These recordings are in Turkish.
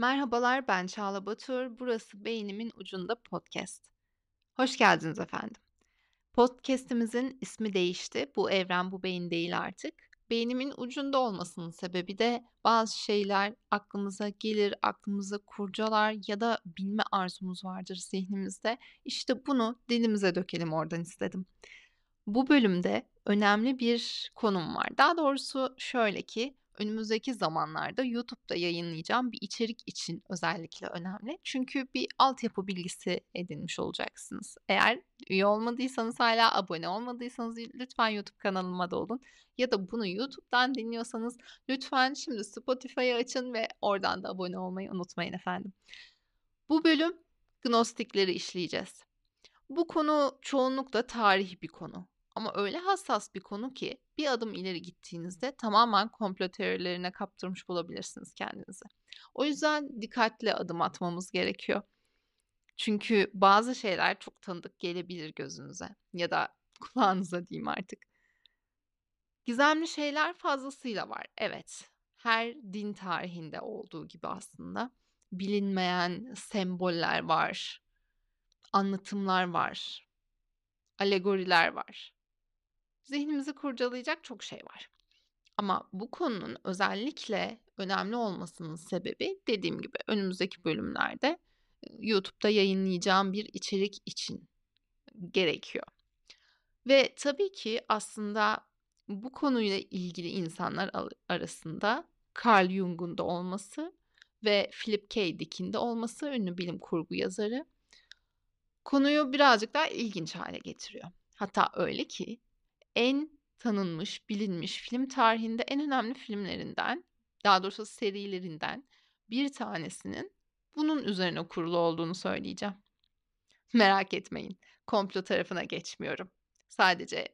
Merhabalar, ben Çağla Batur. Burası Beynimin Ucunda Podcast. Hoş geldiniz efendim. Podcast'imizin ismi değişti. Bu evren bu beyin değil artık. Beynimin ucunda olmasının sebebi de bazı şeyler aklımıza gelir, aklımıza kurcalar ya da bilme arzumuz vardır zihnimizde. İşte bunu dilimize dökelim oradan istedim. Bu bölümde önemli bir konum var. Daha doğrusu şöyle ki önümüzdeki zamanlarda YouTube'da yayınlayacağım bir içerik için özellikle önemli. Çünkü bir altyapı bilgisi edinmiş olacaksınız. Eğer üye olmadıysanız hala abone olmadıysanız lütfen YouTube kanalıma da olun. Ya da bunu YouTube'dan dinliyorsanız lütfen şimdi Spotify'ı açın ve oradan da abone olmayı unutmayın efendim. Bu bölüm gnostikleri işleyeceğiz. Bu konu çoğunlukla tarihi bir konu. Ama öyle hassas bir konu ki bir adım ileri gittiğinizde tamamen komplo teorilerine kaptırmış bulabilirsiniz kendinizi. O yüzden dikkatli adım atmamız gerekiyor. Çünkü bazı şeyler çok tanıdık gelebilir gözünüze ya da kulağınıza diyeyim artık. Gizemli şeyler fazlasıyla var. Evet. Her din tarihinde olduğu gibi aslında bilinmeyen semboller var. Anlatımlar var. Alegoriler var zihnimizi kurcalayacak çok şey var. Ama bu konunun özellikle önemli olmasının sebebi dediğim gibi önümüzdeki bölümlerde YouTube'da yayınlayacağım bir içerik için gerekiyor. Ve tabii ki aslında bu konuyla ilgili insanlar arasında Carl Jung'un da olması ve Philip K. Dick'in de olması ünlü bilim kurgu yazarı konuyu birazcık daha ilginç hale getiriyor. Hatta öyle ki en tanınmış, bilinmiş film tarihinde en önemli filmlerinden, daha doğrusu serilerinden bir tanesinin bunun üzerine kurulu olduğunu söyleyeceğim. Merak etmeyin, komplo tarafına geçmiyorum. Sadece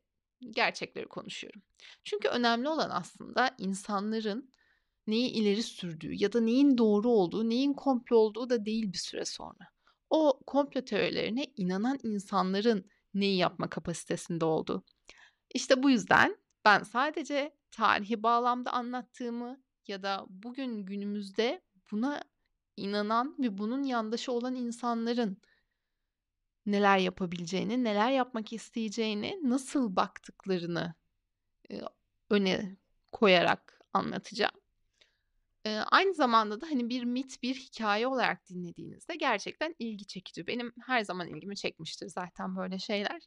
gerçekleri konuşuyorum. Çünkü önemli olan aslında insanların neyi ileri sürdüğü ya da neyin doğru olduğu, neyin komplo olduğu da değil bir süre sonra. O komplo teorilerine inanan insanların neyi yapma kapasitesinde olduğu. İşte bu yüzden ben sadece tarihi bağlamda anlattığımı ya da bugün günümüzde buna inanan ve bunun yandaşı olan insanların neler yapabileceğini, neler yapmak isteyeceğini, nasıl baktıklarını öne koyarak anlatacağım. aynı zamanda da hani bir mit, bir hikaye olarak dinlediğinizde gerçekten ilgi çekici. Benim her zaman ilgimi çekmiştir zaten böyle şeyler.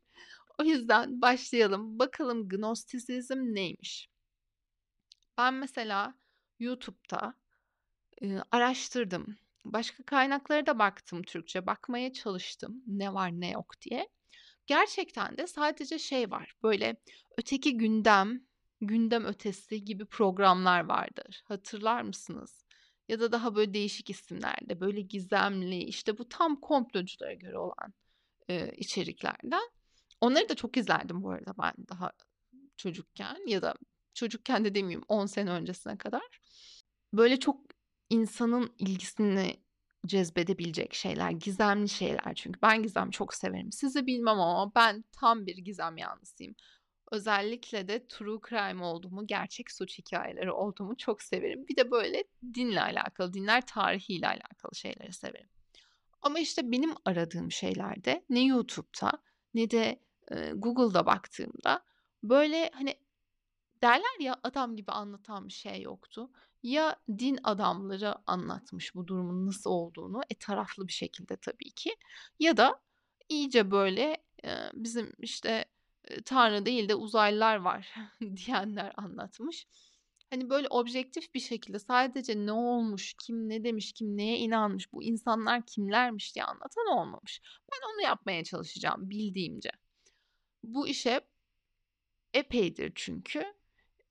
O yüzden başlayalım. Bakalım Gnostisizm neymiş? Ben mesela YouTube'da e, araştırdım. Başka kaynaklara da baktım Türkçe. Bakmaya çalıştım ne var ne yok diye. Gerçekten de sadece şey var. Böyle öteki gündem, gündem ötesi gibi programlar vardır. Hatırlar mısınız? Ya da daha böyle değişik isimlerde, böyle gizemli, işte bu tam komploculara göre olan e, içeriklerden. Onları da çok izlerdim bu arada ben daha çocukken ya da çocukken de demeyeyim 10 sene öncesine kadar. Böyle çok insanın ilgisini cezbedebilecek şeyler, gizemli şeyler çünkü ben gizem çok severim. Sizi bilmem ama ben tam bir gizem yanlısıyım. Özellikle de true crime olduğumu, gerçek suç hikayeleri olduğumu çok severim. Bir de böyle dinle alakalı, dinler tarihiyle alakalı şeyleri severim. Ama işte benim aradığım şeylerde ne YouTube'da ne de Google'da baktığımda böyle hani derler ya adam gibi anlatan bir şey yoktu. Ya din adamları anlatmış bu durumun nasıl olduğunu e taraflı bir şekilde tabii ki ya da iyice böyle bizim işte tanrı değil de uzaylılar var diyenler anlatmış. Hani böyle objektif bir şekilde sadece ne olmuş, kim ne demiş, kim neye inanmış, bu insanlar kimlermiş diye anlatan olmamış. Ben onu yapmaya çalışacağım bildiğimce. Bu işe epeydir çünkü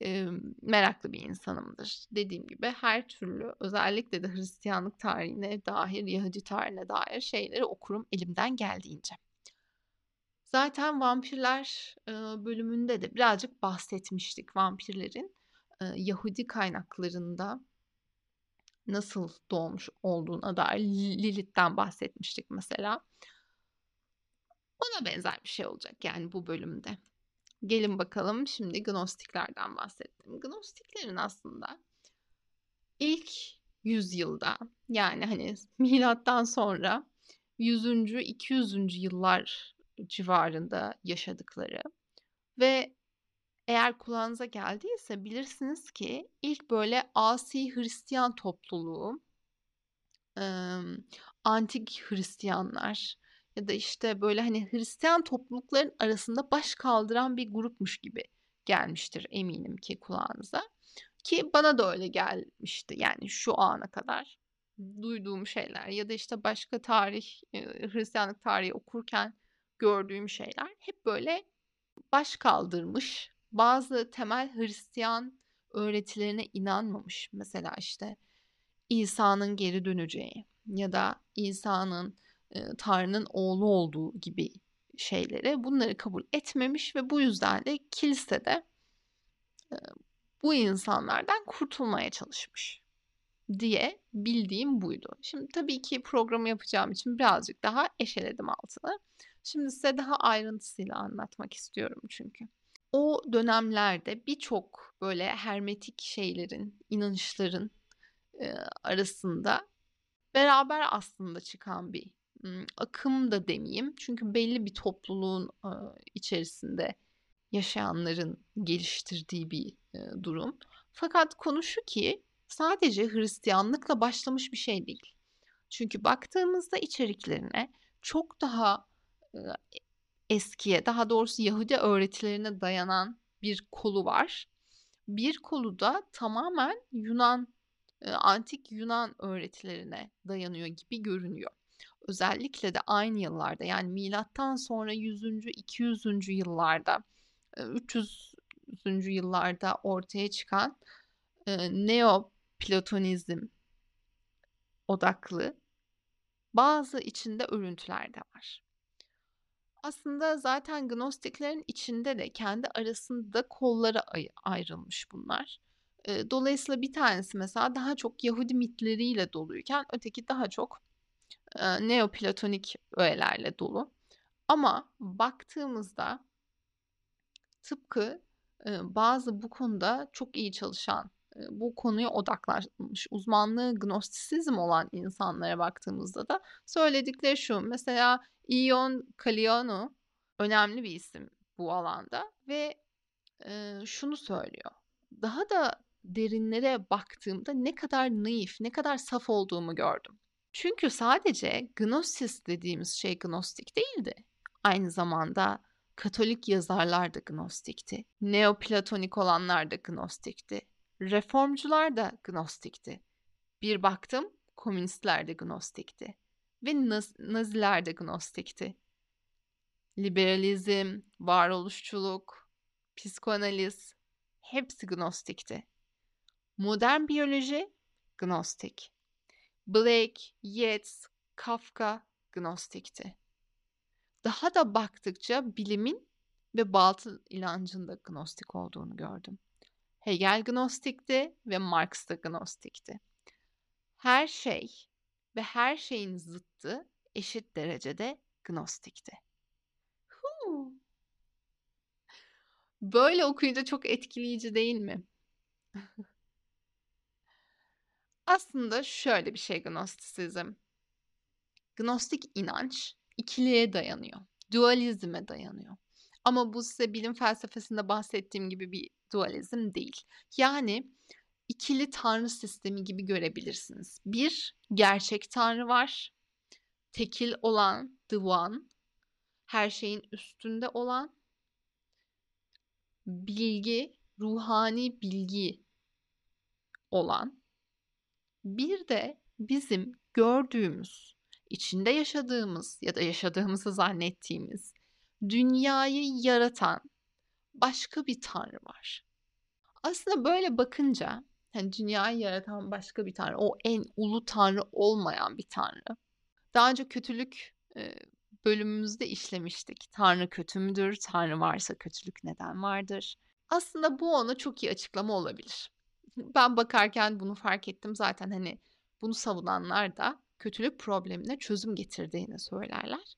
e, meraklı bir insanımdır. Dediğim gibi her türlü özellikle de Hristiyanlık tarihine dair, Yahudi tarihine dair şeyleri okurum elimden geldiğince. Zaten vampirler e, bölümünde de birazcık bahsetmiştik vampirlerin e, Yahudi kaynaklarında nasıl doğmuş olduğuna dair Lilith'ten bahsetmiştik mesela. Ona benzer bir şey olacak yani bu bölümde. Gelin bakalım şimdi Gnostiklerden bahsettim. Gnostiklerin aslında ilk yüzyılda yani hani milattan sonra 100. 200. yıllar civarında yaşadıkları ve eğer kulağınıza geldiyse bilirsiniz ki ilk böyle asi Hristiyan topluluğu, antik Hristiyanlar ya da işte böyle hani Hristiyan toplulukların arasında baş kaldıran bir grupmuş gibi gelmiştir eminim ki kulağınıza. Ki bana da öyle gelmişti yani şu ana kadar duyduğum şeyler ya da işte başka tarih, Hristiyanlık tarihi okurken gördüğüm şeyler hep böyle baş kaldırmış, bazı temel Hristiyan öğretilerine inanmamış. Mesela işte İsa'nın geri döneceği ya da İsa'nın Tanrı'nın oğlu olduğu gibi şeyleri bunları kabul etmemiş ve bu yüzden de kilisede bu insanlardan kurtulmaya çalışmış diye bildiğim buydu. Şimdi tabii ki programı yapacağım için birazcık daha eşeledim altını. Şimdi size daha ayrıntısıyla anlatmak istiyorum çünkü. O dönemlerde birçok böyle hermetik şeylerin, inanışların e, arasında beraber aslında çıkan bir akım da demeyeyim. Çünkü belli bir topluluğun içerisinde yaşayanların geliştirdiği bir durum. Fakat konu şu ki sadece Hristiyanlıkla başlamış bir şey değil. Çünkü baktığımızda içeriklerine çok daha eskiye, daha doğrusu Yahudi öğretilerine dayanan bir kolu var. Bir kolu da tamamen Yunan, antik Yunan öğretilerine dayanıyor gibi görünüyor. Özellikle de aynı yıllarda yani milattan sonra 100. 200. yıllarda 300. yıllarda ortaya çıkan Neoplatonizm odaklı bazı içinde örüntüler de var. Aslında zaten Gnostiklerin içinde de kendi arasında kollara ay- ayrılmış bunlar. dolayısıyla bir tanesi mesela daha çok Yahudi mitleriyle doluyken öteki daha çok e, Neoplatonik öğelerle dolu. Ama baktığımızda tıpkı bazı bu konuda çok iyi çalışan bu konuya odaklanmış uzmanlığı gnostisizm olan insanlara baktığımızda da söyledikleri şu. Mesela Ion Caliano önemli bir isim bu alanda ve şunu söylüyor. Daha da derinlere baktığımda ne kadar naif, ne kadar saf olduğumu gördüm. Çünkü sadece gnosis dediğimiz şey gnostik değildi. Aynı zamanda Katolik yazarlar da gnostikti. Neoplatonik olanlar da gnostikti. Reformcular da gnostikti. Bir baktım komünistler de gnostikti. Ve naz naziler de gnostikti. Liberalizm, varoluşçuluk, psikoanaliz hepsi gnostikti. Modern biyoloji gnostik. Blake, Yeats, Kafka gnostikti. Daha da baktıkça bilimin ve batıl inancın da gnostik olduğunu gördüm. Hegel gnostikti ve Marx da gnostikti. Her şey ve her şeyin zıttı eşit derecede gnostikti. Böyle okuyunca çok etkileyici değil mi? Aslında şöyle bir şey gnostisizm. Gnostik inanç ikiliğe dayanıyor. Dualizme dayanıyor. Ama bu size bilim felsefesinde bahsettiğim gibi bir dualizm değil. Yani ikili tanrı sistemi gibi görebilirsiniz. Bir gerçek tanrı var. Tekil olan the one. Her şeyin üstünde olan bilgi, ruhani bilgi olan. Bir de bizim gördüğümüz, içinde yaşadığımız ya da yaşadığımızı zannettiğimiz dünyayı yaratan başka bir tanrı var. Aslında böyle bakınca hani dünyayı yaratan başka bir tanrı, o en ulu tanrı olmayan bir tanrı. Daha önce kötülük bölümümüzde işlemiştik. Tanrı kötü müdür? Tanrı varsa kötülük neden vardır? Aslında bu ona çok iyi açıklama olabilir. Ben bakarken bunu fark ettim. Zaten hani bunu savunanlar da kötülük problemine çözüm getirdiğini söylerler.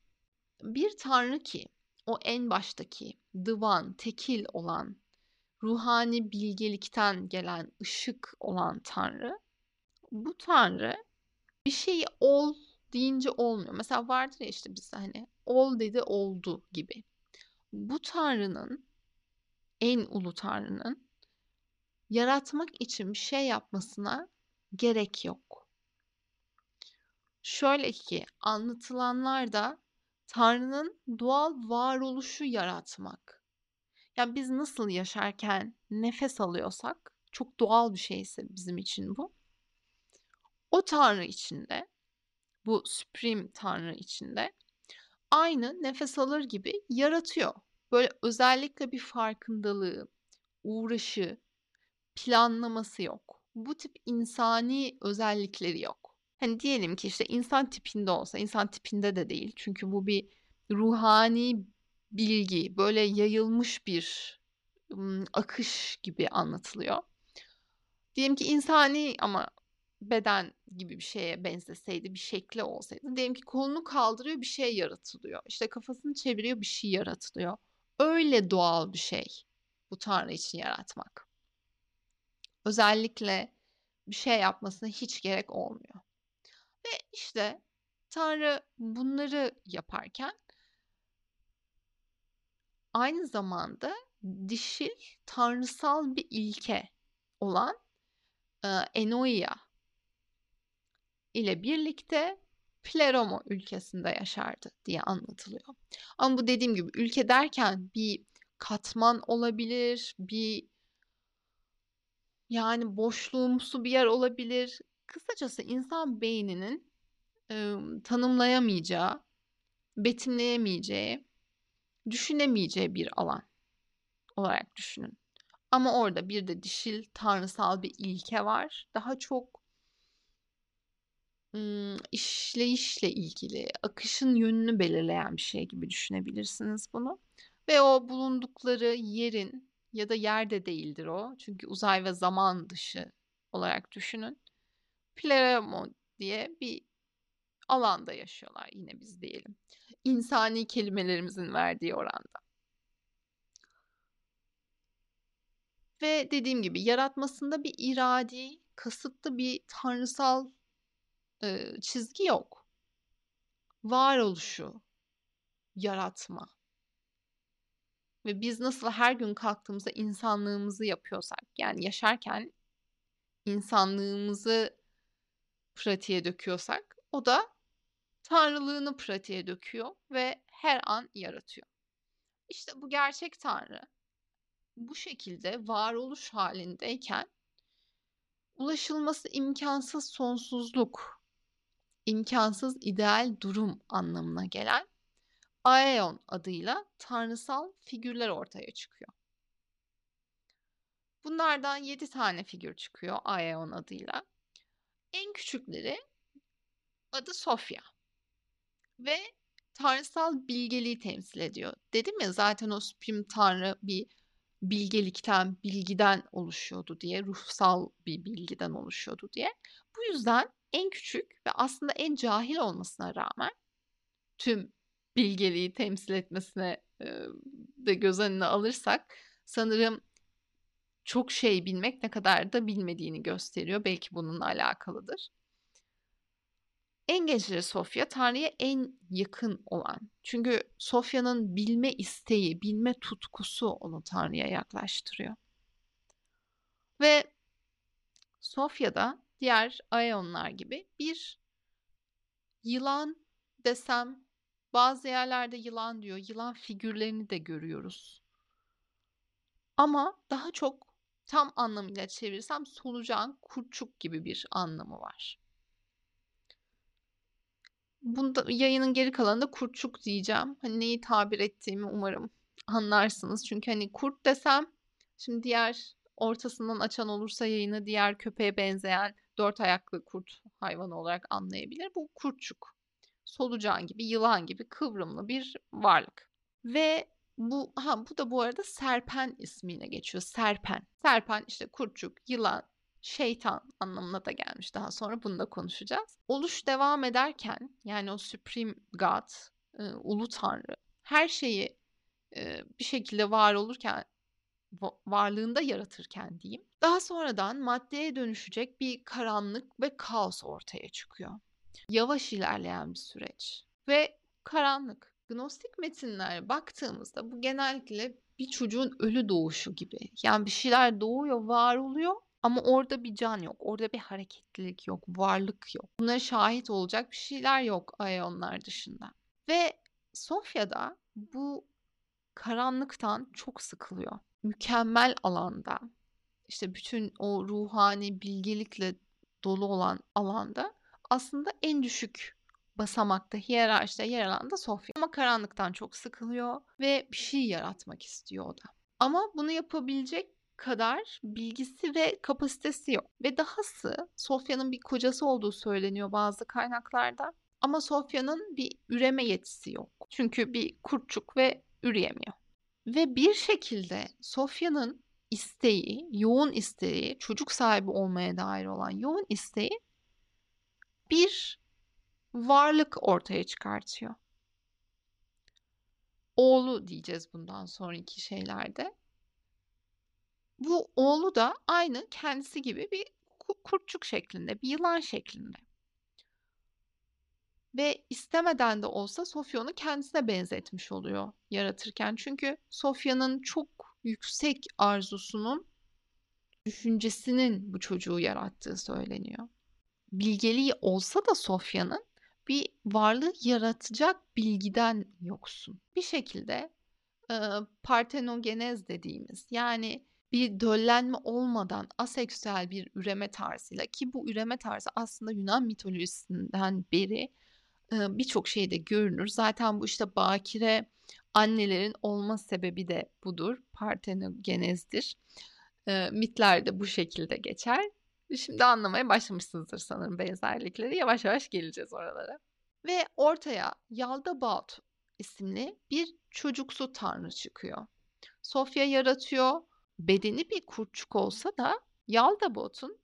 Bir tanrı ki o en baştaki divan, tekil olan, ruhani bilgelikten gelen ışık olan Tanrı bu tanrı bir şeyi ol deyince olmuyor. Mesela vardır ya işte bizde hani ol dedi oldu gibi. Bu tanrının en ulu tanrının yaratmak için bir şey yapmasına gerek yok. Şöyle ki anlatılanlarda Tanrı'nın doğal varoluşu yaratmak. Yani biz nasıl yaşarken nefes alıyorsak çok doğal bir şeyse bizim için bu. O Tanrı içinde, bu Supreme Tanrı içinde aynı nefes alır gibi yaratıyor. Böyle özellikle bir farkındalığı, uğraşı, planlaması yok. Bu tip insani özellikleri yok. Hani diyelim ki işte insan tipinde olsa, insan tipinde de değil. Çünkü bu bir ruhani bilgi, böyle yayılmış bir akış gibi anlatılıyor. Diyelim ki insani ama beden gibi bir şeye benzeseydi, bir şekli olsaydı. Diyelim ki kolunu kaldırıyor, bir şey yaratılıyor. İşte kafasını çeviriyor, bir şey yaratılıyor. Öyle doğal bir şey bu Tanrı için yaratmak. Özellikle bir şey yapmasına hiç gerek olmuyor. Ve işte Tanrı bunları yaparken aynı zamanda dişil tanrısal bir ilke olan e, Enoia ile birlikte Pleroma ülkesinde yaşardı diye anlatılıyor. Ama bu dediğim gibi ülke derken bir katman olabilir, bir yani boşluğumsu bir yer olabilir. Kısacası insan beyninin e, tanımlayamayacağı, betimleyemeyeceği, düşünemeyeceği bir alan olarak düşünün. Ama orada bir de dişil tanrısal bir ilke var. Daha çok ım, işleyişle ilgili, akışın yönünü belirleyen bir şey gibi düşünebilirsiniz bunu. Ve o bulundukları yerin ya da yerde değildir o. Çünkü uzay ve zaman dışı olarak düşünün. Pleramo diye bir alanda yaşıyorlar yine biz diyelim. İnsani kelimelerimizin verdiği oranda. Ve dediğim gibi yaratmasında bir iradi, kasıtlı bir tanrısal e, çizgi yok. Varoluşu, yaratma. Ve biz nasıl her gün kalktığımızda insanlığımızı yapıyorsak, yani yaşarken insanlığımızı pratiğe döküyorsak, o da tanrılığını pratiğe döküyor ve her an yaratıyor. İşte bu gerçek tanrı bu şekilde varoluş halindeyken ulaşılması imkansız sonsuzluk, imkansız ideal durum anlamına gelen Aeon adıyla tanrısal figürler ortaya çıkıyor. Bunlardan 7 tane figür çıkıyor Aeon adıyla. En küçükleri adı Sofya ve tanrısal bilgeliği temsil ediyor. Dedim ya zaten o Supreme Tanrı bir bilgelikten, bilgiden oluşuyordu diye, ruhsal bir bilgiden oluşuyordu diye. Bu yüzden en küçük ve aslında en cahil olmasına rağmen tüm bilgeliği temsil etmesine de göz önüne alırsak sanırım çok şey bilmek ne kadar da bilmediğini gösteriyor. Belki bununla alakalıdır. En gençleri Sofya Tanrı'ya en yakın olan. Çünkü Sofya'nın bilme isteği, bilme tutkusu onu Tanrı'ya yaklaştırıyor. Ve Sofya da diğer Aeonlar gibi bir yılan desem bazı yerlerde yılan diyor. Yılan figürlerini de görüyoruz. Ama daha çok tam anlamıyla çevirsem solucan, kurçuk gibi bir anlamı var. Bunda yayının geri kalanında kurtçuk diyeceğim. Hani neyi tabir ettiğimi umarım anlarsınız. Çünkü hani kurt desem şimdi diğer ortasından açan olursa yayını diğer köpeğe benzeyen dört ayaklı kurt hayvanı olarak anlayabilir. Bu kurtçuk. Solucan gibi, yılan gibi kıvrımlı bir varlık. Ve bu ha bu da bu arada serpen ismiyle geçiyor. Serpen. Serpen işte kurtçuk, yılan, şeytan anlamına da gelmiş daha sonra bunu da konuşacağız. Oluş devam ederken yani o Supreme God, e, Ulu Tanrı her şeyi e, bir şekilde var olurken varlığında yaratırken diyeyim. Daha sonradan maddeye dönüşecek bir karanlık ve kaos ortaya çıkıyor. Yavaş ilerleyen bir süreç ve karanlık. Gnostik metinlere baktığımızda bu genellikle bir çocuğun ölü doğuşu gibi. Yani bir şeyler doğuyor, var oluyor ama orada bir can yok. Orada bir hareketlilik yok, varlık yok. Bunlara şahit olacak bir şeyler yok ayonlar dışında. Ve Sofya'da bu karanlıktan çok sıkılıyor. Mükemmel alanda, işte bütün o ruhani bilgelikle dolu olan alanda aslında en düşük basamakta, hiyerarşide yer alan da Sofya. Ama karanlıktan çok sıkılıyor ve bir şey yaratmak istiyor o da. Ama bunu yapabilecek kadar bilgisi ve kapasitesi yok. Ve dahası Sofya'nın bir kocası olduğu söyleniyor bazı kaynaklarda. Ama Sofya'nın bir üreme yetisi yok. Çünkü bir kurtçuk ve üreyemiyor. Ve bir şekilde Sofya'nın isteği, yoğun isteği, çocuk sahibi olmaya dair olan yoğun isteği bir varlık ortaya çıkartıyor. Oğlu diyeceğiz bundan sonraki şeylerde. Bu oğlu da aynı kendisi gibi bir kurtçuk şeklinde, bir yılan şeklinde. Ve istemeden de olsa Sofya onu kendisine benzetmiş oluyor yaratırken. Çünkü Sofya'nın çok yüksek arzusunun, düşüncesinin bu çocuğu yarattığı söyleniyor. Bilgeliği olsa da Sofya'nın bir varlığı yaratacak bilgiden yoksun. Bir şekilde e, partenogenez dediğimiz yani bir döllenme olmadan aseksüel bir üreme tarzıyla ki bu üreme tarzı aslında Yunan mitolojisinden beri e, birçok şeyde görünür. Zaten bu işte bakire annelerin olma sebebi de budur. Partenogenezdir. E, mitler de bu şekilde geçer. Şimdi anlamaya başlamışsınızdır sanırım benzerlikleri. Yavaş yavaş geleceğiz oralara. Ve ortaya Yaldabaoth isimli bir çocuksu tanrı çıkıyor. Sofya yaratıyor. Bedeni bir kurtçuk olsa da Yaldabaoth'un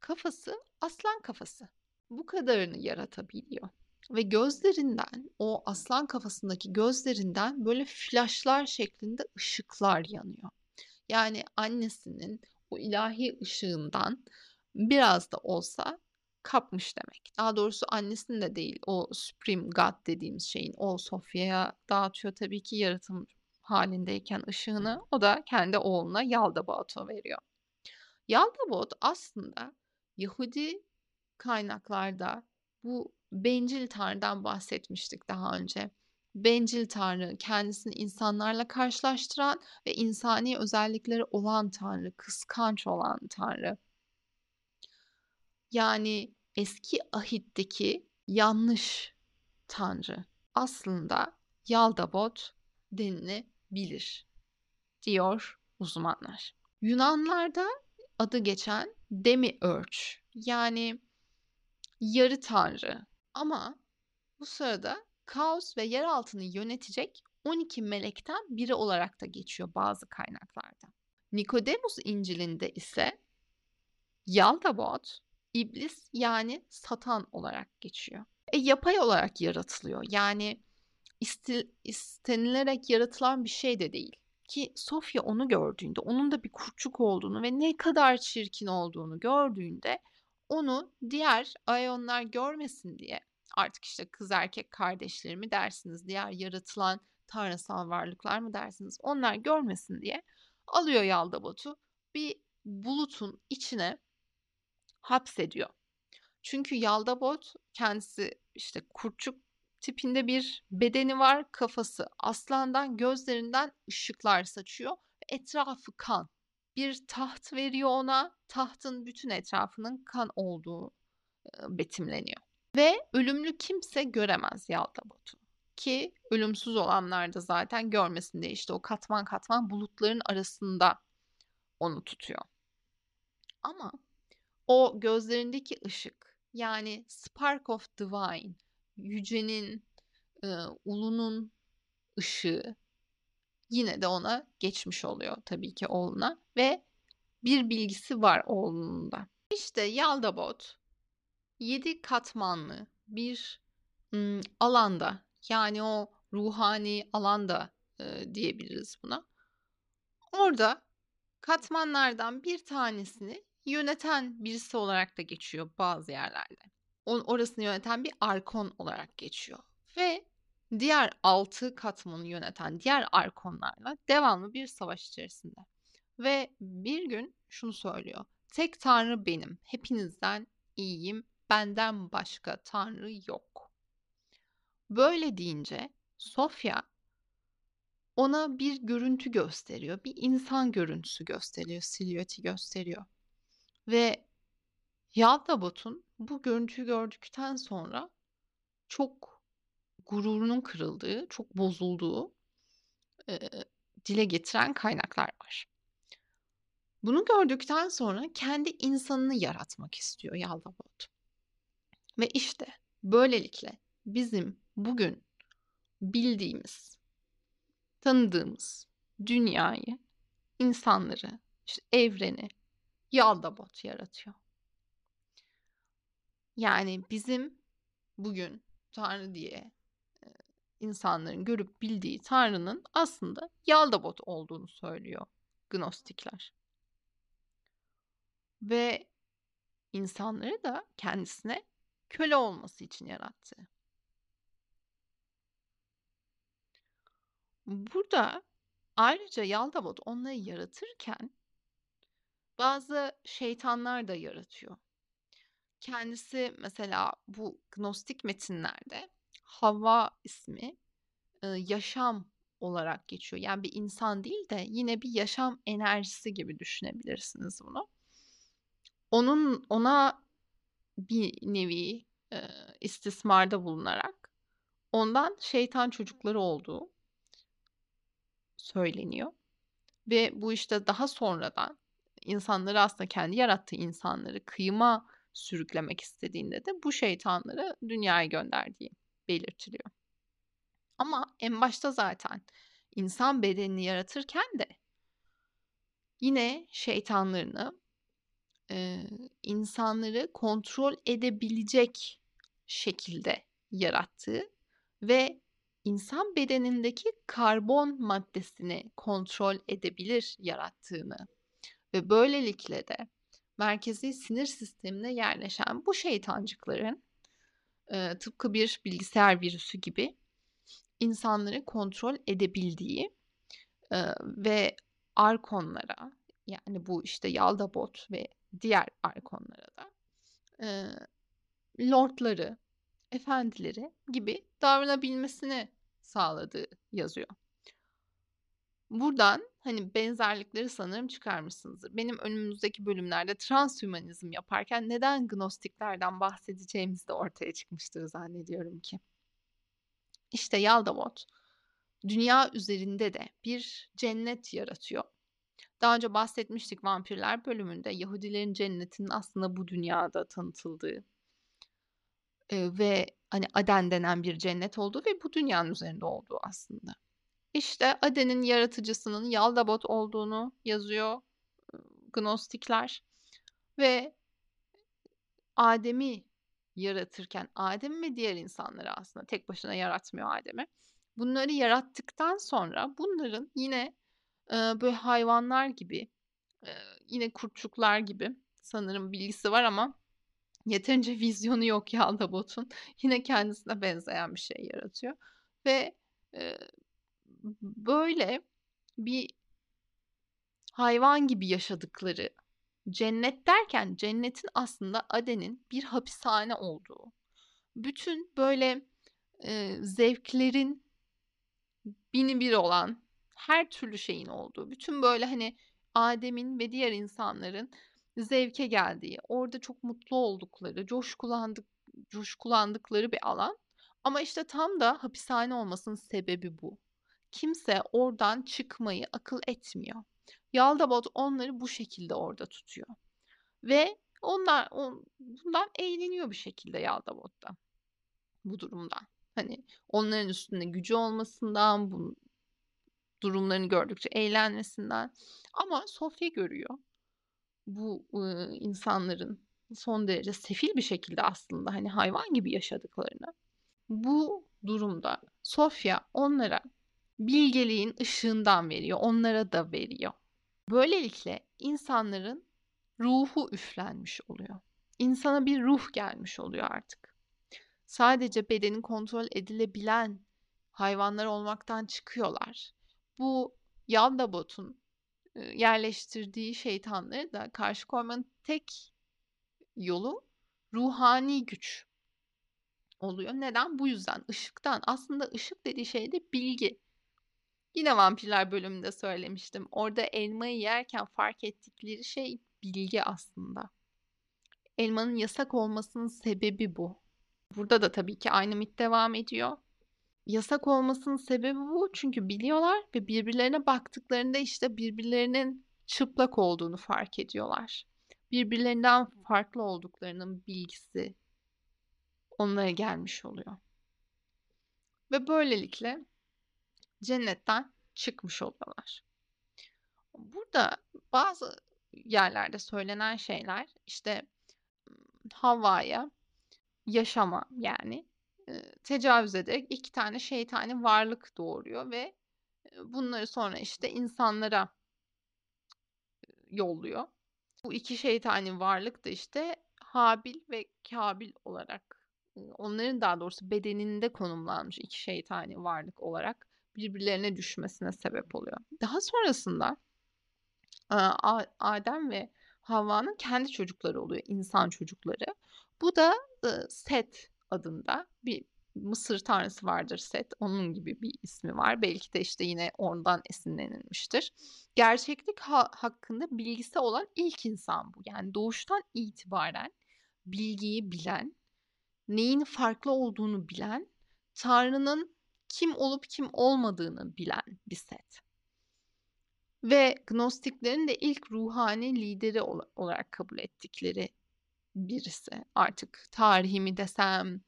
kafası aslan kafası. Bu kadarını yaratabiliyor. Ve gözlerinden, o aslan kafasındaki gözlerinden böyle flaşlar şeklinde ışıklar yanıyor. Yani annesinin o ilahi ışığından biraz da olsa kapmış demek. Daha doğrusu annesinin de değil o Supreme God dediğimiz şeyin o Sofya'ya dağıtıyor tabii ki yaratım halindeyken ışığını o da kendi oğluna Yaldabaoth'a veriyor. Yaldabaoth aslında Yahudi kaynaklarda bu bencil tanrıdan bahsetmiştik daha önce. Bencil tanrı, kendisini insanlarla karşılaştıran ve insani özellikleri olan tanrı, kıskanç olan tanrı. Yani eski ahitteki yanlış tanrı aslında Yaldabot denilebilir diyor uzmanlar. Yunanlarda adı geçen demi-urge yani yarı tanrı ama bu sırada kaos ve yer altını yönetecek 12 melekten biri olarak da geçiyor bazı kaynaklarda. Nikodemus İncil'inde ise Yaldabot iblis yani satan olarak geçiyor. E, yapay olarak yaratılıyor. Yani iste, istenilerek yaratılan bir şey de değil. Ki Sofya onu gördüğünde, onun da bir kurçuk olduğunu ve ne kadar çirkin olduğunu gördüğünde onu diğer ayonlar görmesin diye artık işte kız erkek kardeşleri mi dersiniz, diğer yaratılan tanrısal varlıklar mı dersiniz onlar görmesin diye alıyor Yaldabot'u bir bulutun içine hapsediyor. Çünkü Yaldabot kendisi işte kurtçuk tipinde bir bedeni var, kafası aslandan, gözlerinden ışıklar saçıyor ve etrafı kan. Bir taht veriyor ona, tahtın bütün etrafının kan olduğu betimleniyor. Ve ölümlü kimse göremez Yaldabot'u. Ki ölümsüz olanlar da zaten görmesin diye işte o katman katman bulutların arasında onu tutuyor. Ama o gözlerindeki ışık yani spark of divine, yücenin, e, ulunun ışığı yine de ona geçmiş oluyor tabii ki oğluna ve bir bilgisi var oğlunun da. İşte Yaldabot yedi katmanlı bir ım, alanda yani o ruhani alanda e, diyebiliriz buna. Orada katmanlardan bir tanesini yöneten birisi olarak da geçiyor bazı yerlerde. On, orasını yöneten bir arkon olarak geçiyor. Ve diğer altı katmanı yöneten diğer arkonlarla devamlı bir savaş içerisinde. Ve bir gün şunu söylüyor. Tek tanrı benim. Hepinizden iyiyim. Benden başka tanrı yok. Böyle deyince Sofya ona bir görüntü gösteriyor. Bir insan görüntüsü gösteriyor, silüeti gösteriyor. Ve Yaldabot'un bu görüntüyü gördükten sonra çok gururunun kırıldığı, çok bozulduğu e, dile getiren kaynaklar var. Bunu gördükten sonra kendi insanını yaratmak istiyor Yaldabot. Ve işte böylelikle bizim bugün bildiğimiz, tanıdığımız dünyayı, insanları, işte evreni Yaldabot yaratıyor. Yani bizim bugün Tanrı diye insanların görüp bildiği Tanrı'nın aslında Yaldabot olduğunu söylüyor Gnostikler. Ve insanları da kendisine köle olması için yarattı. Burada ayrıca Yaldabot onları yaratırken bazı şeytanlar da yaratıyor. Kendisi mesela bu gnostik metinlerde Havva ismi yaşam olarak geçiyor. Yani bir insan değil de yine bir yaşam enerjisi gibi düşünebilirsiniz bunu. Onun ona bir nevi istismarda bulunarak ondan şeytan çocukları olduğu söyleniyor. Ve bu işte daha sonradan insanları aslında kendi yarattığı insanları kıyıma sürüklemek istediğinde de bu şeytanları dünyaya gönderdiği belirtiliyor. Ama en başta zaten insan bedenini yaratırken de yine şeytanlarını e, insanları kontrol edebilecek şekilde yarattığı ve insan bedenindeki karbon maddesini kontrol edebilir yarattığını ve böylelikle de merkezi sinir sistemine yerleşen bu şeytancıkların e, tıpkı bir bilgisayar virüsü gibi insanları kontrol edebildiği e, ve arkonlara yani bu işte Yaldabot ve diğer arkonlara da e, lordları, efendileri gibi davranabilmesini sağladığı yazıyor. Buradan hani benzerlikleri sanırım çıkarmışsınızdır. Benim önümüzdeki bölümlerde transhümanizm yaparken neden gnostiklerden bahsedeceğimiz de ortaya çıkmıştır zannediyorum ki. İşte Yaldavot dünya üzerinde de bir cennet yaratıyor. Daha önce bahsetmiştik vampirler bölümünde Yahudilerin cennetinin aslında bu dünyada tanıtıldığı e, ve hani Aden denen bir cennet olduğu ve bu dünyanın üzerinde olduğu aslında. İşte Aden'in yaratıcısının Yaldabot olduğunu yazıyor Gnostikler ve Adem'i yaratırken Adem ve diğer insanları aslında tek başına yaratmıyor Adem'i. Bunları yarattıktan sonra bunların yine e, böyle hayvanlar gibi e, yine kurtçuklar gibi sanırım bilgisi var ama yeterince vizyonu yok Yaldabot'un. Yine kendisine benzeyen bir şey yaratıyor ve böyle bir hayvan gibi yaşadıkları cennet derken cennetin aslında Aden'in bir hapishane olduğu. Bütün böyle e, zevklerin bini bir olan her türlü şeyin olduğu. Bütün böyle hani Adem'in ve diğer insanların zevke geldiği, orada çok mutlu oldukları, coşkulandık, coşkulandıkları bir alan. Ama işte tam da hapishane olmasının sebebi bu kimse oradan çıkmayı akıl etmiyor. Yaldabot onları bu şekilde orada tutuyor. Ve onlar on, bundan eğleniyor bir şekilde Yaldabot'ta. Bu durumdan. Hani onların üstünde gücü olmasından, bu durumlarını gördükçe eğlenmesinden. Ama Sofya görüyor bu e, insanların son derece sefil bir şekilde aslında hani hayvan gibi yaşadıklarını. Bu durumda Sofya onlara bilgeliğin ışığından veriyor. Onlara da veriyor. Böylelikle insanların ruhu üflenmiş oluyor. İnsana bir ruh gelmiş oluyor artık. Sadece bedenin kontrol edilebilen hayvanlar olmaktan çıkıyorlar. Bu Yaldabot'un yerleştirdiği şeytanları da karşı koymanın tek yolu ruhani güç oluyor. Neden? Bu yüzden ışıktan. Aslında ışık dediği şey de bilgi. Yine vampirler bölümünde söylemiştim. Orada elmayı yerken fark ettikleri şey bilgi aslında. Elmanın yasak olmasının sebebi bu. Burada da tabii ki aynı mit devam ediyor. Yasak olmasının sebebi bu çünkü biliyorlar ve birbirlerine baktıklarında işte birbirlerinin çıplak olduğunu fark ediyorlar. Birbirlerinden farklı olduklarının bilgisi onlara gelmiş oluyor. Ve böylelikle cennetten çıkmış oluyorlar. Burada bazı yerlerde söylenen şeyler işte Havva'ya yaşama yani tecavüz ederek iki tane şeytani varlık doğuruyor ve bunları sonra işte insanlara yolluyor. Bu iki şeytani varlık da işte Habil ve Kabil olarak onların daha doğrusu bedeninde konumlanmış iki şeytani varlık olarak birbirlerine düşmesine sebep oluyor. Daha sonrasında Adem ve Havva'nın kendi çocukları oluyor, insan çocukları. Bu da Set adında bir Mısır tanrısı vardır Set. Onun gibi bir ismi var. Belki de işte yine ondan esinlenilmiştir. Gerçeklik ha- hakkında bilgisi olan ilk insan bu. Yani doğuştan itibaren bilgiyi bilen, neyin farklı olduğunu bilen, Tanrı'nın kim olup kim olmadığını bilen bir set. Ve Gnostiklerin de ilk ruhani lideri olarak kabul ettikleri birisi. Artık tarihi mi desem,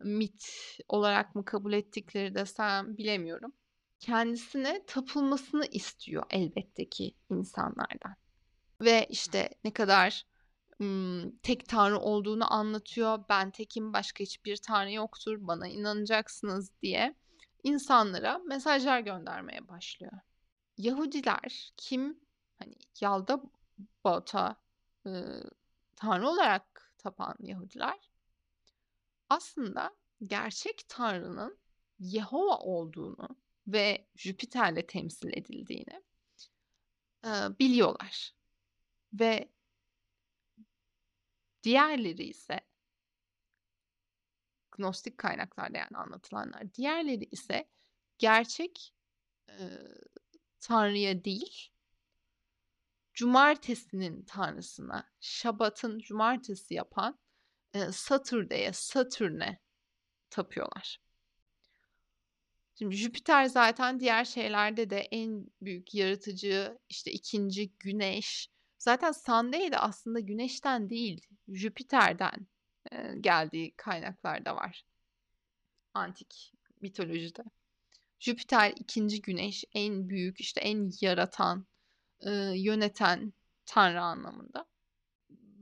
mit olarak mı kabul ettikleri desem bilemiyorum. Kendisine tapılmasını istiyor elbette ki insanlardan. Ve işte ne kadar tek tanrı olduğunu anlatıyor. Ben tekim başka hiçbir tanrı yoktur bana inanacaksınız diye insanlara mesajlar göndermeye başlıyor. Yahudiler kim hani yalda bota e, tanrı olarak tapan Yahudiler aslında gerçek tanrının Yehova olduğunu ve Jüpiter'le temsil edildiğini e, biliyorlar. Ve diğerleri ise gnostik kaynaklarda yani anlatılanlar. Diğerleri ise gerçek e, Tanrı'ya değil, cumartesinin tanrısına, şabatın cumartesi yapan e, Satürn'e, Satürn'e tapıyorlar. Şimdi Jüpiter zaten diğer şeylerde de en büyük yaratıcı, işte ikinci güneş. Zaten Sunday de aslında güneşten değil, Jüpiter'den e, geldiği kaynaklar da var. Antik mitolojide. Jüpiter ikinci güneş, en büyük, işte en yaratan, yöneten tanrı anlamında.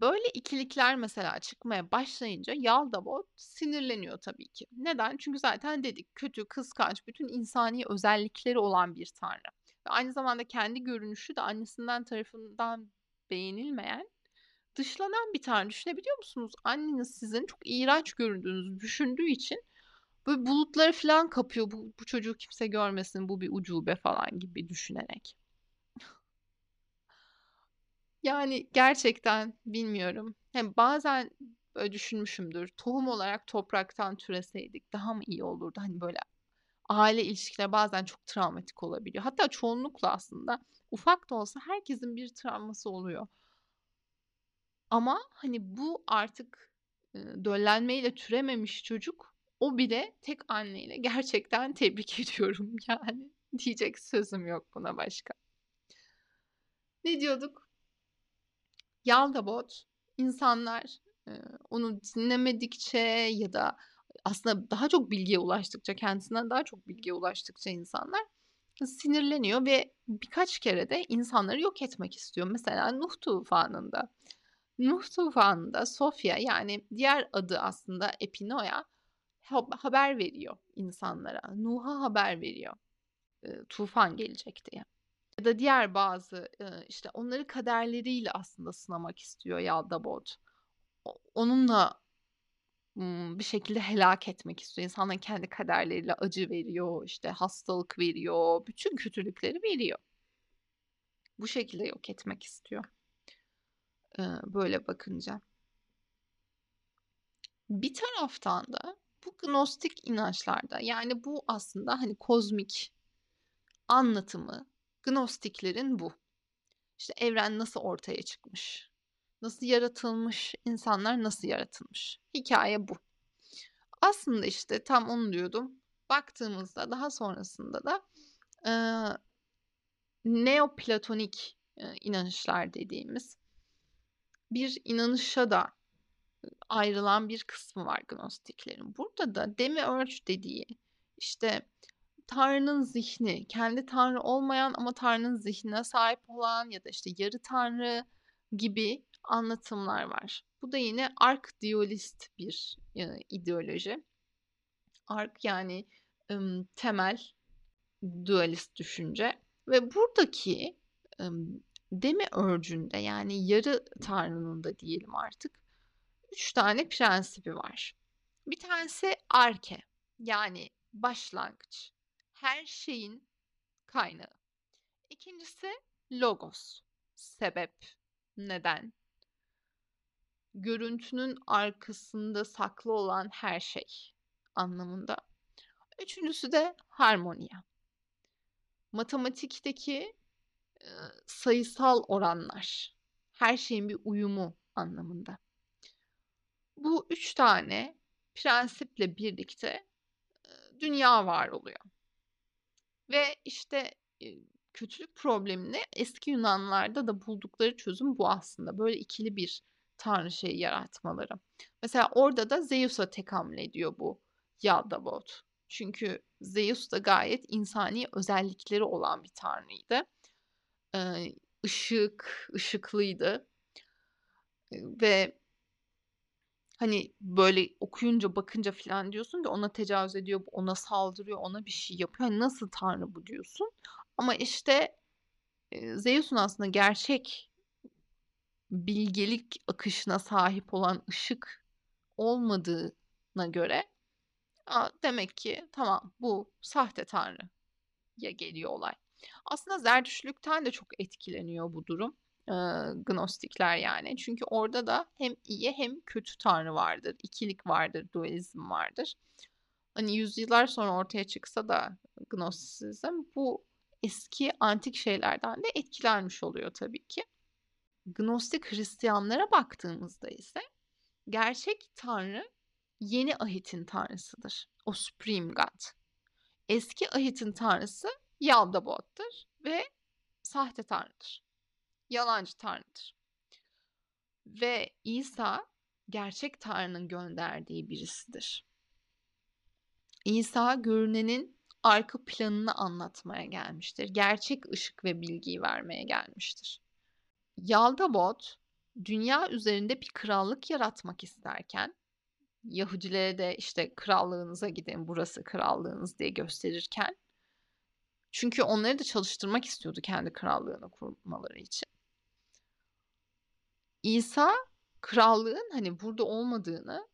Böyle ikilikler mesela çıkmaya başlayınca Yaldabot sinirleniyor tabii ki. Neden? Çünkü zaten dedik kötü, kıskanç, bütün insani özellikleri olan bir tanrı. Ve aynı zamanda kendi görünüşü de annesinden tarafından beğenilmeyen, dışlanan bir tanrı. Düşünebiliyor musunuz? Anneniz sizin çok iğrenç göründüğünüzü düşündüğü için böyle bulutları falan kapıyor. Bu, bu çocuğu kimse görmesin, bu bir ucube falan gibi düşünerek. Yani gerçekten bilmiyorum. Hem bazen böyle düşünmüşümdür. Tohum olarak topraktan türeseydik daha mı iyi olurdu? Hani böyle aile ilişkileri bazen çok travmatik olabiliyor. Hatta çoğunlukla aslında ufak da olsa herkesin bir travması oluyor. Ama hani bu artık döllenmeyle türememiş çocuk o bile tek anneyle gerçekten tebrik ediyorum yani. Diyecek sözüm yok buna başka. Ne diyorduk? Yaldabot insanlar onu dinlemedikçe ya da aslında daha çok bilgiye ulaştıkça kendisinden daha çok bilgiye ulaştıkça insanlar sinirleniyor ve birkaç kere de insanları yok etmek istiyor. Mesela Nuh tufanında. Nuh tufanında Sofya yani diğer adı aslında Epinoya haber veriyor insanlara. Nuh'a haber veriyor. E, tufan gelecek diye. Ya da diğer bazı işte onları kaderleriyle aslında sınamak istiyor Yaldabot. Onunla bir şekilde helak etmek istiyor. İnsanların kendi kaderleriyle acı veriyor, işte hastalık veriyor, bütün kötülükleri veriyor. Bu şekilde yok etmek istiyor. Böyle bakınca. Bir taraftan da bu gnostik inançlarda yani bu aslında hani kozmik anlatımı gnostiklerin bu. İşte evren nasıl ortaya çıkmış? Nasıl yaratılmış? insanlar nasıl yaratılmış? Hikaye bu. Aslında işte tam onu diyordum. Baktığımızda daha sonrasında da e, neoplatonik e, inanışlar dediğimiz bir inanışa da ayrılan bir kısmı var Gnostiklerin. Burada da Demi-Urge dediği işte Tanrı'nın zihni, kendi Tanrı olmayan ama Tanrı'nın zihnine sahip olan ya da işte yarı Tanrı gibi anlatımlar var. Bu da yine ark dualist bir e, ideoloji. Ark yani e, temel dualist düşünce ve buradaki e, demi örcünde yani yarı tanrının da diyelim artık üç tane prensibi var. Bir tanesi arke yani başlangıç. Her şeyin kaynağı. İkincisi logos. Sebep, neden. Görüntünün arkasında saklı olan her şey anlamında. Üçüncüsü de harmonia. Matematikteki sayısal oranlar. Her şeyin bir uyumu anlamında. Bu üç tane prensiple birlikte dünya var oluyor. Ve işte kötülük problemini eski Yunanlarda da buldukları çözüm bu aslında. Böyle ikili bir tanrı şeyi yaratmaları. Mesela orada da Zeus'a tekamül ediyor bu Yaldabot. Çünkü Zeus da gayet insani özellikleri olan bir tanrıydı. Ee, ışık, ışıklıydı. Ve Hani, böyle, okuyunca, bakınca filan diyorsun ki ona tecavüz ediyor, ona saldırıyor, ona bir şey yapıyor. Hani, nasıl tanrı bu diyorsun. Ama, işte, Zeus'un aslında gerçek bilgelik akışına sahip olan ışık olmadığına göre, demek ki tamam bu sahte tanrıya geliyor olay. Aslında Zerdüştlükten de çok etkileniyor bu durum e, Gnostikler yani. Çünkü orada da hem iyi hem kötü tanrı vardır. ikilik vardır, dualizm vardır. Hani yüzyıllar sonra ortaya çıksa da Gnostisizm bu eski antik şeylerden de etkilenmiş oluyor tabii ki. Gnostik Hristiyanlara baktığımızda ise gerçek tanrı yeni ahitin tanrısıdır. O Supreme God. Eski ahitin tanrısı Yaldabot'tur ve sahte tanrıdır yalancı tanrıdır. Ve İsa gerçek tanrının gönderdiği birisidir. İsa görünenin arka planını anlatmaya gelmiştir. Gerçek ışık ve bilgiyi vermeye gelmiştir. Yaldabot dünya üzerinde bir krallık yaratmak isterken Yahudilere de işte krallığınıza gidin burası krallığınız diye gösterirken çünkü onları da çalıştırmak istiyordu kendi krallığını kurmaları için. İsa krallığın hani burada olmadığını,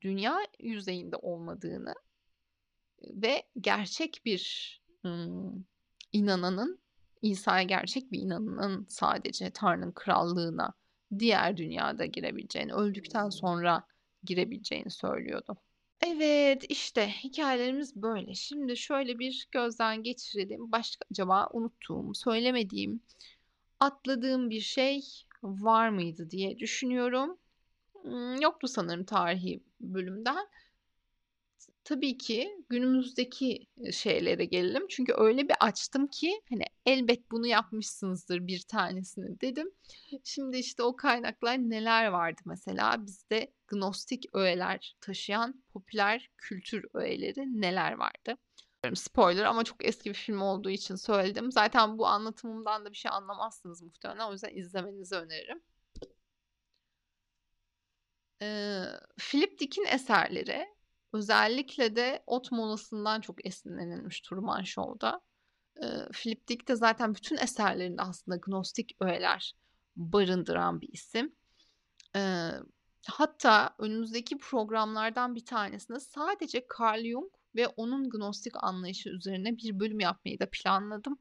dünya yüzeyinde olmadığını ve gerçek bir ım, inananın İsa'ya gerçek bir inananın sadece Tanrı'nın krallığına diğer dünyada girebileceğini, öldükten sonra girebileceğini söylüyordu. Evet işte hikayelerimiz böyle. Şimdi şöyle bir gözden geçirelim. Başka acaba unuttuğum, söylemediğim, atladığım bir şey var mıydı diye düşünüyorum. Yoktu sanırım tarihi bölümden. Tabii ki günümüzdeki şeylere gelelim. Çünkü öyle bir açtım ki hani elbet bunu yapmışsınızdır bir tanesini dedim. Şimdi işte o kaynaklar neler vardı mesela bizde gnostik öğeler taşıyan popüler kültür öğeleri neler vardı? Spoiler ama çok eski bir film olduğu için söyledim. Zaten bu anlatımımdan da bir şey anlamazsınız muhtemelen. O yüzden izlemenizi öneririm. Ee, Philip Dick'in eserleri özellikle de Ot Molası'ndan çok esinlenilmiş Truman Show'da. Eee, Philip Dick de zaten bütün eserlerinde aslında gnostik öğeler barındıran bir isim. Eee, hatta önümüzdeki programlardan bir tanesinde sadece Carl Jung ve onun gnostik anlayışı üzerine bir bölüm yapmayı da planladım.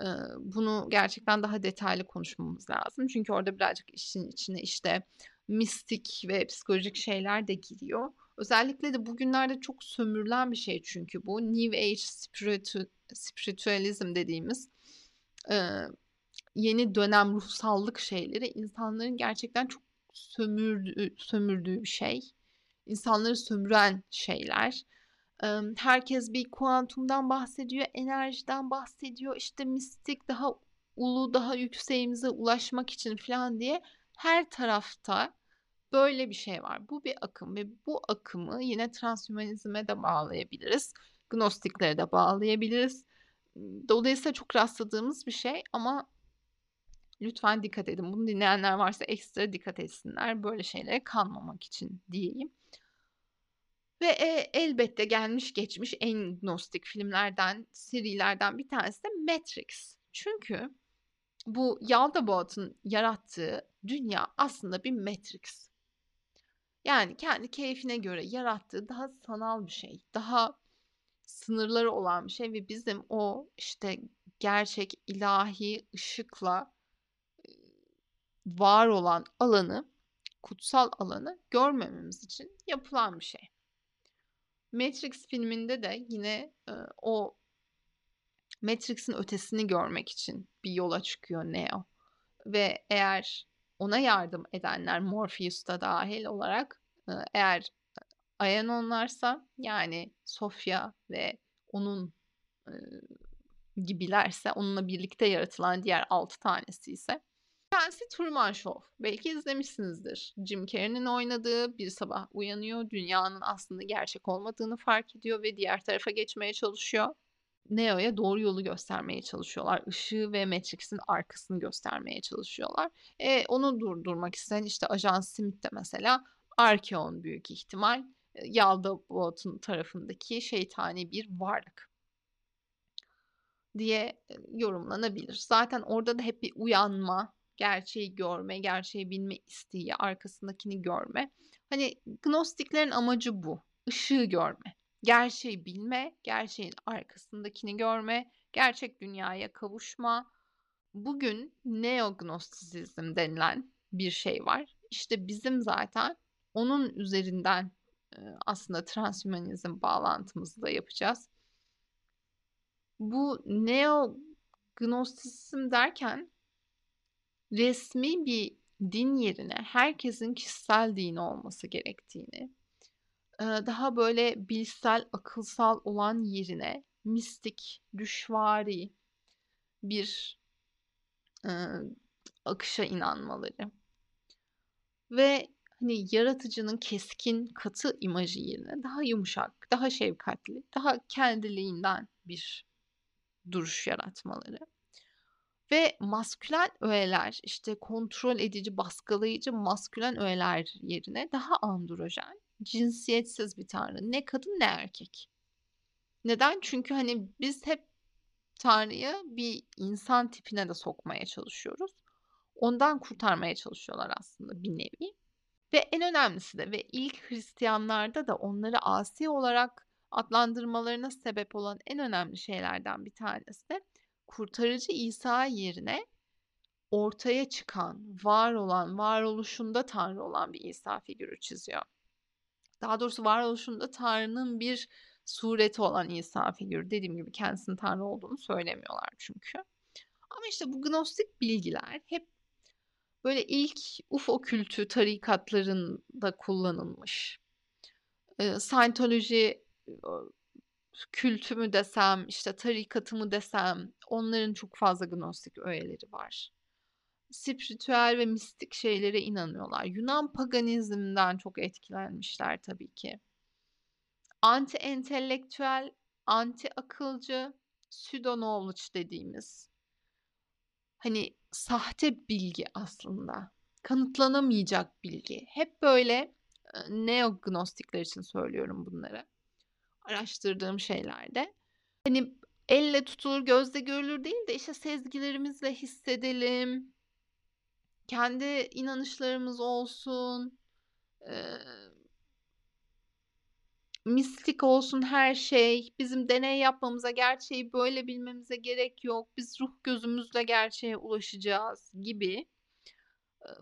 Eee, bunu gerçekten daha detaylı konuşmamız lazım. Çünkü orada birazcık işin içine işte mistik ve psikolojik şeyler de giriyor. Özellikle de bugünlerde çok sömürülen bir şey çünkü bu. New Age spiritu spiritüalizm dediğimiz eee, yeni dönem ruhsallık şeyleri insanların gerçekten çok sömürdüğü, sömürdüğü bir şey. İnsanları sömüren şeyler. Eee, herkes bir kuantumdan bahsediyor, enerjiden bahsediyor. İşte mistik daha ulu, daha yükseğimize ulaşmak için falan diye her tarafta böyle bir şey var. Bu bir akım ve bu akımı yine transhümanizme de bağlayabiliriz. Gnostiklere de bağlayabiliriz. Dolayısıyla çok rastladığımız bir şey ama lütfen dikkat edin. Bunu dinleyenler varsa ekstra dikkat etsinler. Böyle şeylere kanmamak için diyeyim. Ve e, elbette gelmiş geçmiş en gnostik filmlerden, serilerden bir tanesi de Matrix. Çünkü bu Yaldabaoth'un yarattığı dünya aslında bir Matrix. Yani kendi keyfine göre yarattığı daha sanal bir şey. Daha sınırları olan bir şey ve bizim o işte gerçek ilahi ışıkla var olan alanı, kutsal alanı görmememiz için yapılan bir şey. Matrix filminde de yine e, o Matrix'in ötesini görmek için bir yola çıkıyor Neo. Ve eğer ona yardım edenler Morpheus da dahil olarak eğer Ayanonlarsa yani Sofya ve onun e, gibilerse onunla birlikte yaratılan diğer altı tanesi ise tanesi Truman Show. Belki izlemişsinizdir. Jim Carrey'nin oynadığı bir sabah uyanıyor. Dünyanın aslında gerçek olmadığını fark ediyor ve diğer tarafa geçmeye çalışıyor. Neo'ya doğru yolu göstermeye çalışıyorlar. Işığı ve Matrix'in arkasını göstermeye çalışıyorlar. E, onu durdurmak isteyen işte Ajan Smith de mesela Arkeon büyük ihtimal. Yaldabot'un tarafındaki şeytani bir varlık diye yorumlanabilir. Zaten orada da hep bir uyanma, gerçeği görme, gerçeği bilme isteği, arkasındakini görme. Hani gnostiklerin amacı bu. Işığı görme. Gerçeği bilme, gerçeğin arkasındakini görme, gerçek dünyaya kavuşma. Bugün neognostizm denilen bir şey var. İşte bizim zaten onun üzerinden aslında transhümanizm bağlantımızı da yapacağız. Bu neognostizm derken resmi bir din yerine herkesin kişisel dini olması gerektiğini, daha böyle bilsel, akılsal olan yerine mistik, düşvari bir akışa inanmaları ve hani yaratıcının keskin, katı imajı yerine daha yumuşak, daha şefkatli, daha kendiliğinden bir duruş yaratmaları. Ve maskülen öğeler, işte kontrol edici, baskılayıcı maskülen öğeler yerine daha androjen, cinsiyetsiz bir tanrı. Ne kadın ne erkek. Neden? Çünkü hani biz hep Tanrı'yı bir insan tipine de sokmaya çalışıyoruz. Ondan kurtarmaya çalışıyorlar aslında bir nevi. Ve en önemlisi de ve ilk Hristiyanlarda da onları asi olarak adlandırmalarına sebep olan en önemli şeylerden bir tanesi de kurtarıcı İsa yerine ortaya çıkan, var olan, varoluşunda Tanrı olan bir İsa figürü çiziyor. Daha doğrusu varoluşunda Tanrı'nın bir sureti olan İsa figürü. Dediğim gibi kendisinin Tanrı olduğunu söylemiyorlar çünkü. Ama işte bu gnostik bilgiler hep böyle ilk UFO kültü tarikatlarında kullanılmış. E, Scientology kültü mü desem, işte tarikatı mı desem, onların çok fazla gnostik öğeleri var. Spiritüel ve mistik şeylere inanıyorlar. Yunan paganizmden çok etkilenmişler tabii ki. Anti entelektüel, anti akılcı, pseudo knowledge dediğimiz hani sahte bilgi aslında. Kanıtlanamayacak bilgi. Hep böyle neognostikler için söylüyorum bunları. Araştırdığım şeylerde. Hani elle tutulur, gözle görülür değil de işte sezgilerimizle hissedelim. Kendi inanışlarımız olsun. Eee mistik olsun her şey. Bizim deney yapmamıza, gerçeği böyle bilmemize gerek yok. Biz ruh gözümüzle gerçeğe ulaşacağız gibi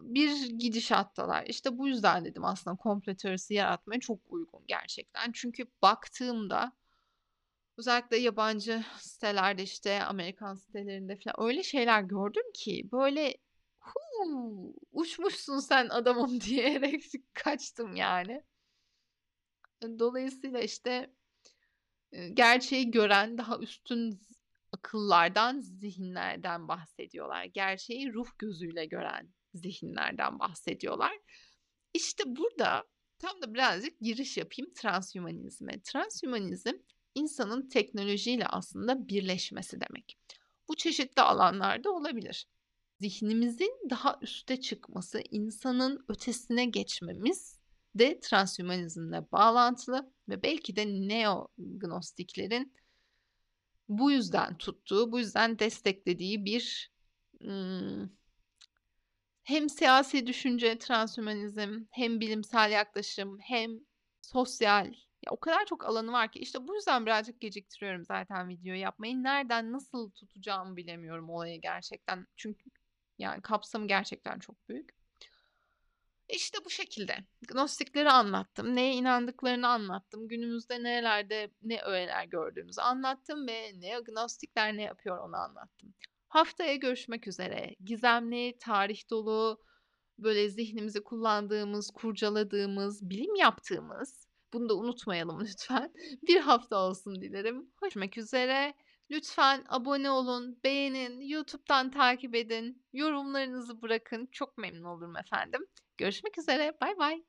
bir gidişattalar. İşte bu yüzden dedim aslında komplo teorisi yaratmaya çok uygun gerçekten. Çünkü baktığımda özellikle yabancı sitelerde işte Amerikan sitelerinde falan öyle şeyler gördüm ki böyle uçmuşsun sen adamım diyerek kaçtım yani. Dolayısıyla işte gerçeği gören daha üstün akıllardan, zihinlerden bahsediyorlar. Gerçeği ruh gözüyle gören zihinlerden bahsediyorlar. İşte burada tam da birazcık giriş yapayım transhümanizme. Transhümanizm insanın teknolojiyle aslında birleşmesi demek. Bu çeşitli alanlarda olabilir. Zihnimizin daha üste çıkması, insanın ötesine geçmemiz de transhümanizmle bağlantılı ve belki de neognostiklerin bu yüzden tuttuğu, bu yüzden desteklediği bir hem siyasi düşünce, transhümanizm, hem bilimsel yaklaşım, hem sosyal ya o kadar çok alanı var ki işte bu yüzden birazcık geciktiriyorum zaten video yapmayı. Nereden nasıl tutacağımı bilemiyorum olayı gerçekten. Çünkü yani kapsamı gerçekten çok büyük. İşte bu şekilde. Gnostikleri anlattım. Neye inandıklarını anlattım. Günümüzde nerelerde ne öğeler gördüğümüzü anlattım ve ne gnostikler ne yapıyor onu anlattım. Haftaya görüşmek üzere. Gizemli, tarih dolu, böyle zihnimizi kullandığımız, kurcaladığımız, bilim yaptığımız, bunu da unutmayalım lütfen. Bir hafta olsun dilerim. Görüşmek üzere. Lütfen abone olun, beğenin, YouTube'dan takip edin, yorumlarınızı bırakın. Çok memnun olurum efendim. Görüşmek üzere. Bay bay.